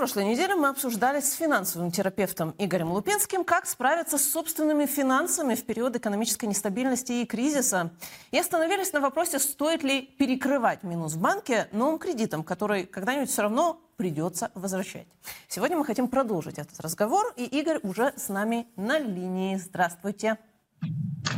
Прошлой неделе мы обсуждали с финансовым терапевтом Игорем Лупинским, как справиться с собственными финансами в период экономической нестабильности и кризиса. И остановились на вопросе, стоит ли перекрывать минус в банке новым кредитом, который когда-нибудь все равно придется возвращать. Сегодня мы хотим продолжить этот разговор, и Игорь уже с нами на линии. Здравствуйте.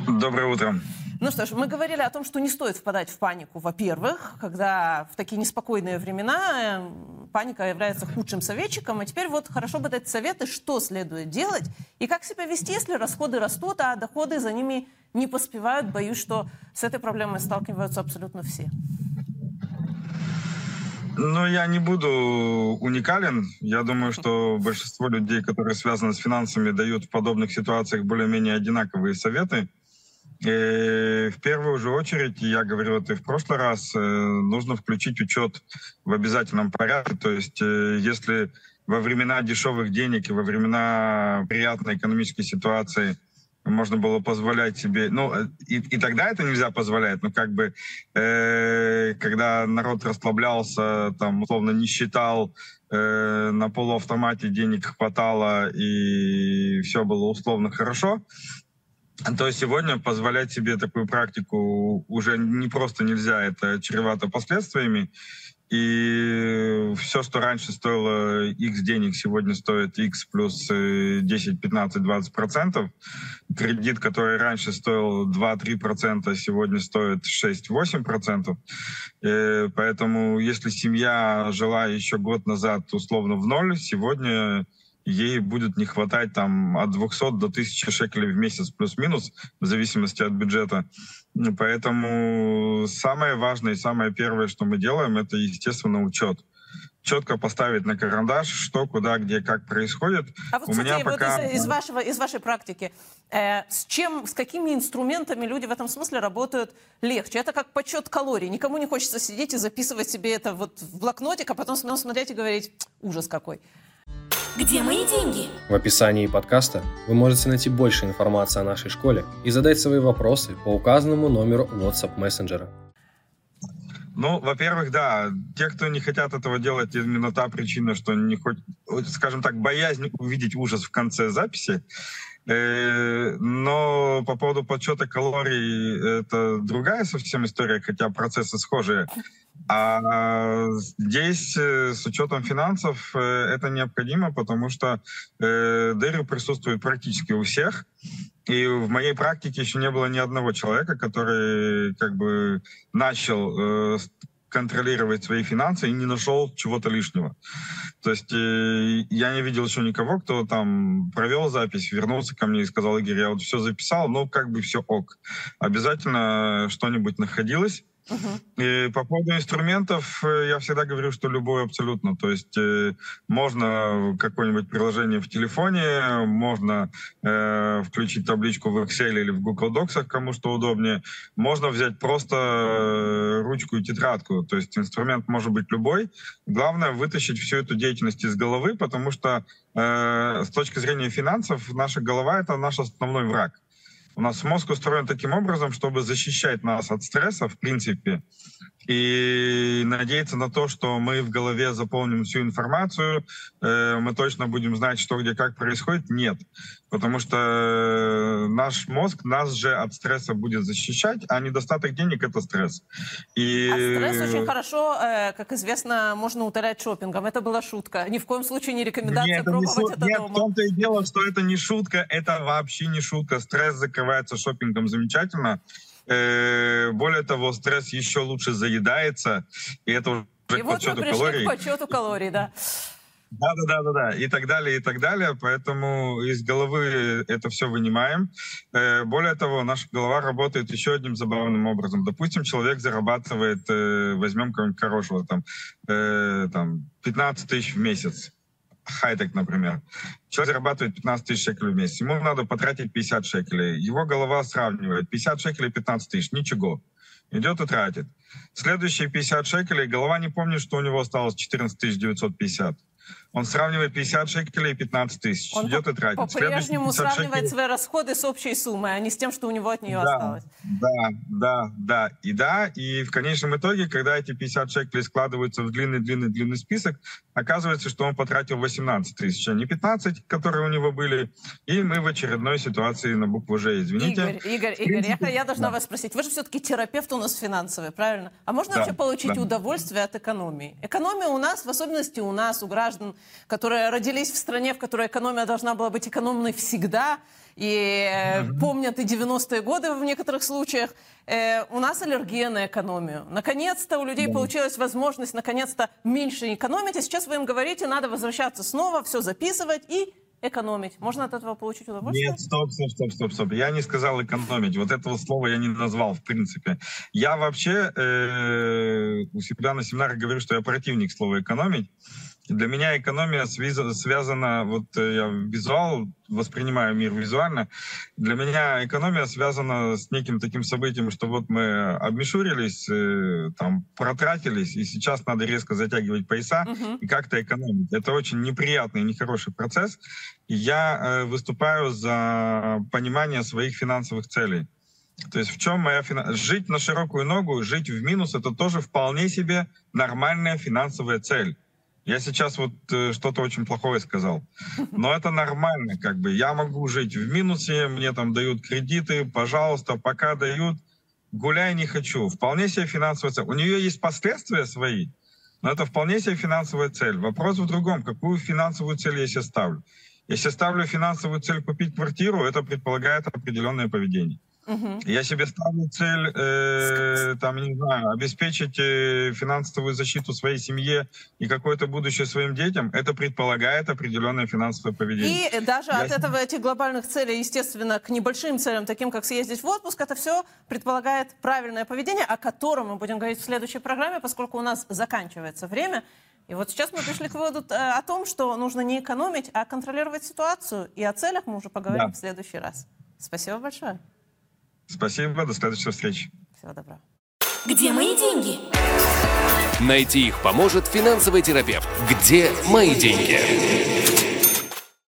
Доброе утро. Ну что ж, мы говорили о том, что не стоит впадать в панику, во-первых, когда в такие неспокойные времена э, паника является худшим советчиком. А теперь вот хорошо бы дать советы, что следует делать и как себя вести, если расходы растут, а доходы за ними не поспевают. Боюсь, что с этой проблемой сталкиваются абсолютно все. Ну, я не буду уникален. Я думаю, что большинство людей, которые связаны с финансами, дают в подобных ситуациях более-менее одинаковые советы. И в первую же очередь, я говорил это и в прошлый раз, э, нужно включить учет в обязательном порядке. То есть э, если во времена дешевых денег и во времена приятной экономической ситуации можно было позволять себе, ну э, и, и тогда это нельзя позволять, но как бы э, когда народ расслаблялся, там условно не считал, э, на полуавтомате денег хватало и все было условно хорошо, то сегодня позволять себе такую практику уже не просто нельзя, это чревато последствиями. И все, что раньше стоило X денег, сегодня стоит X плюс 10, 15, 20 процентов. Кредит, который раньше стоил 2-3 процента, сегодня стоит 6-8 процентов. Э, поэтому если семья жила еще год назад условно в ноль, сегодня ей будет не хватать там от 200 до 1000 шекелей в месяц плюс-минус, в зависимости от бюджета. Поэтому самое важное и самое первое, что мы делаем, это, естественно, учет четко поставить на карандаш, что, куда, где, как происходит. А вот, У кстати, меня пока... вот из, из, вашего, из вашей практики, э, с чем, с какими инструментами люди в этом смысле работают легче? Это как подсчет калорий. Никому не хочется сидеть и записывать себе это вот в блокнотик, а потом смотреть и говорить, ужас какой. Где мои деньги? В описании подкаста вы можете найти больше информации о нашей школе и задать свои вопросы по указанному номеру WhatsApp мессенджера. Ну, во-первых, да, те, кто не хотят этого делать, именно та причина, что не хоть, скажем так, боязнь увидеть ужас в конце записи. Э, но по поводу подсчета калорий это другая совсем история, хотя процессы схожие. А здесь э, с учетом финансов э, это необходимо, потому что э, дыры присутствуют практически у всех. И в моей практике еще не было ни одного человека, который как бы начал контролировать свои финансы и не нашел чего-то лишнего. То есть я не видел еще никого, кто там провел запись, вернулся ко мне и сказал, Игорь, я вот все записал, но как бы все ок. Обязательно что-нибудь находилось, И по поводу инструментов э, я всегда говорю, что любой абсолютно. То есть э, можно какое-нибудь приложение в телефоне, можно э, включить табличку в Excel или в Google Docs, кому что удобнее. Можно взять просто э, ручку и тетрадку. То есть инструмент может быть любой. Главное вытащить всю эту деятельность из головы, потому что э, с точки зрения финансов наша голова это наш основной враг. У нас мозг устроен таким образом, чтобы защищать нас от стресса, в принципе, и надеяться на то, что мы в голове заполним всю информацию, э, мы точно будем знать, что где как происходит, нет. Потому что э, наш мозг нас же от стресса будет защищать, а недостаток денег — это стресс. И... А стресс очень хорошо, э, как известно, можно утолять шопингом. Это была шутка. Ни в коем случае не рекомендация нет, пробовать не шу... это нет, дома. в том-то и дело, что это не шутка, это вообще не шутка. Стресс закрывается шопингом замечательно. Э, более того, стресс еще лучше заедается, и это уже и к вот подсчету калорий. к подсчету калорий, да. Да, да, да, да, да, и так далее, и так далее. Поэтому из головы это все вынимаем. Э, более того, наша голова работает еще одним забавным образом. Допустим, человек зарабатывает, э, возьмем кого-нибудь хорошего, там, там 15 тысяч в месяц хайтек, например. Человек зарабатывает 15 тысяч шекелей в месяц. Ему надо потратить 50 шекелей. Его голова сравнивает. 50 шекелей, 15 тысяч. Ничего. Идет и тратит. Следующие 50 шекелей, голова не помнит, что у него осталось 14 950. Он сравнивает 50 шекелей и 15 тысяч. Он Идет и тратит. по-прежнему Следующие 50 сравнивает шекелей- свои расходы с общей суммой, а не с тем, что у него от нее Да. осталось. Да, да, да и да. И в конечном итоге, когда эти 50 шекелей складываются в длинный-длинный-длинный список, оказывается, что он потратил 18 тысяч, а не 15, которые у него были. И мы в очередной ситуации на букву «Ж», извините. Игорь, Игорь, Игорь, я, я должна вас спросить. Вы же все-таки терапевт у нас финансовый, правильно? А можно Да, вообще получить да. удовольствие от экономии? Экономия у нас, в особенности у нас, у граждан, которые родились в стране, в которой экономия должна была быть экономной всегда, и э, помнят и 90-е годы в некоторых случаях, э, у нас аллергия на экономию. Наконец-то у людей получилась возможность наконец-то меньше экономить, а сейчас вы им говорите, надо возвращаться снова, все записывать и экономить. Можно от этого получить удовольствие? Нет, стоп, стоп, стоп, стоп, стоп. Я не сказал экономить. Вот этого слова я не назвал, в принципе. Я вообще э, у себя на семинарах говорю, что я противник слова экономить. Для меня экономия связа- связана, вот э, я визуал, воспринимаю мир визуально. Для меня экономия связана с неким таким событием, что вот мы обмешурились, э, там, протратились, и сейчас надо резко затягивать пояса Мгм. и как-то экономить. Это очень неприятный, нехороший процесс. И я э, выступаю за понимание своих финансовых целей. То есть в чем моя фина... Жить на широкую ногу, жить в минус, это тоже вполне себе нормальная финансовая цель. Я сейчас вот э, что-то очень плохое сказал. Но это нормально, как бы. Я могу жить в минусе, мне там дают кредиты, пожалуйста, пока дают, гуляй не хочу. Вполне себе финансовая цель. У нее есть последствия свои, но это вполне себе финансовая цель. Вопрос в другом. Какую финансовую цель я себе ставлю? Если ставлю финансовую цель купить квартиру, это предполагает определенное поведение. Мгм. Я себе ставлю цель, э, там, не знаю, обеспечить э, финансовую защиту своей семье и какое-то будущее своим детям. Это предполагает определенное финансовое поведение. И даже Я от этого этих глобальных целей, естественно, к небольшим целям, таким как съездить в отпуск, это все предполагает правильное поведение, о котором мы будем говорить в следующей программе, поскольку у нас заканчивается время. И вот сейчас мы пришли к выводу э, о том, что нужно не экономить, а контролировать ситуацию. И о целях мы уже поговорим Да. в следующий раз. Спасибо большое. Спасибо, до следующей встречи. Всего доброго. Где мои деньги? Найти их поможет финансовый терапевт. Где мои деньги?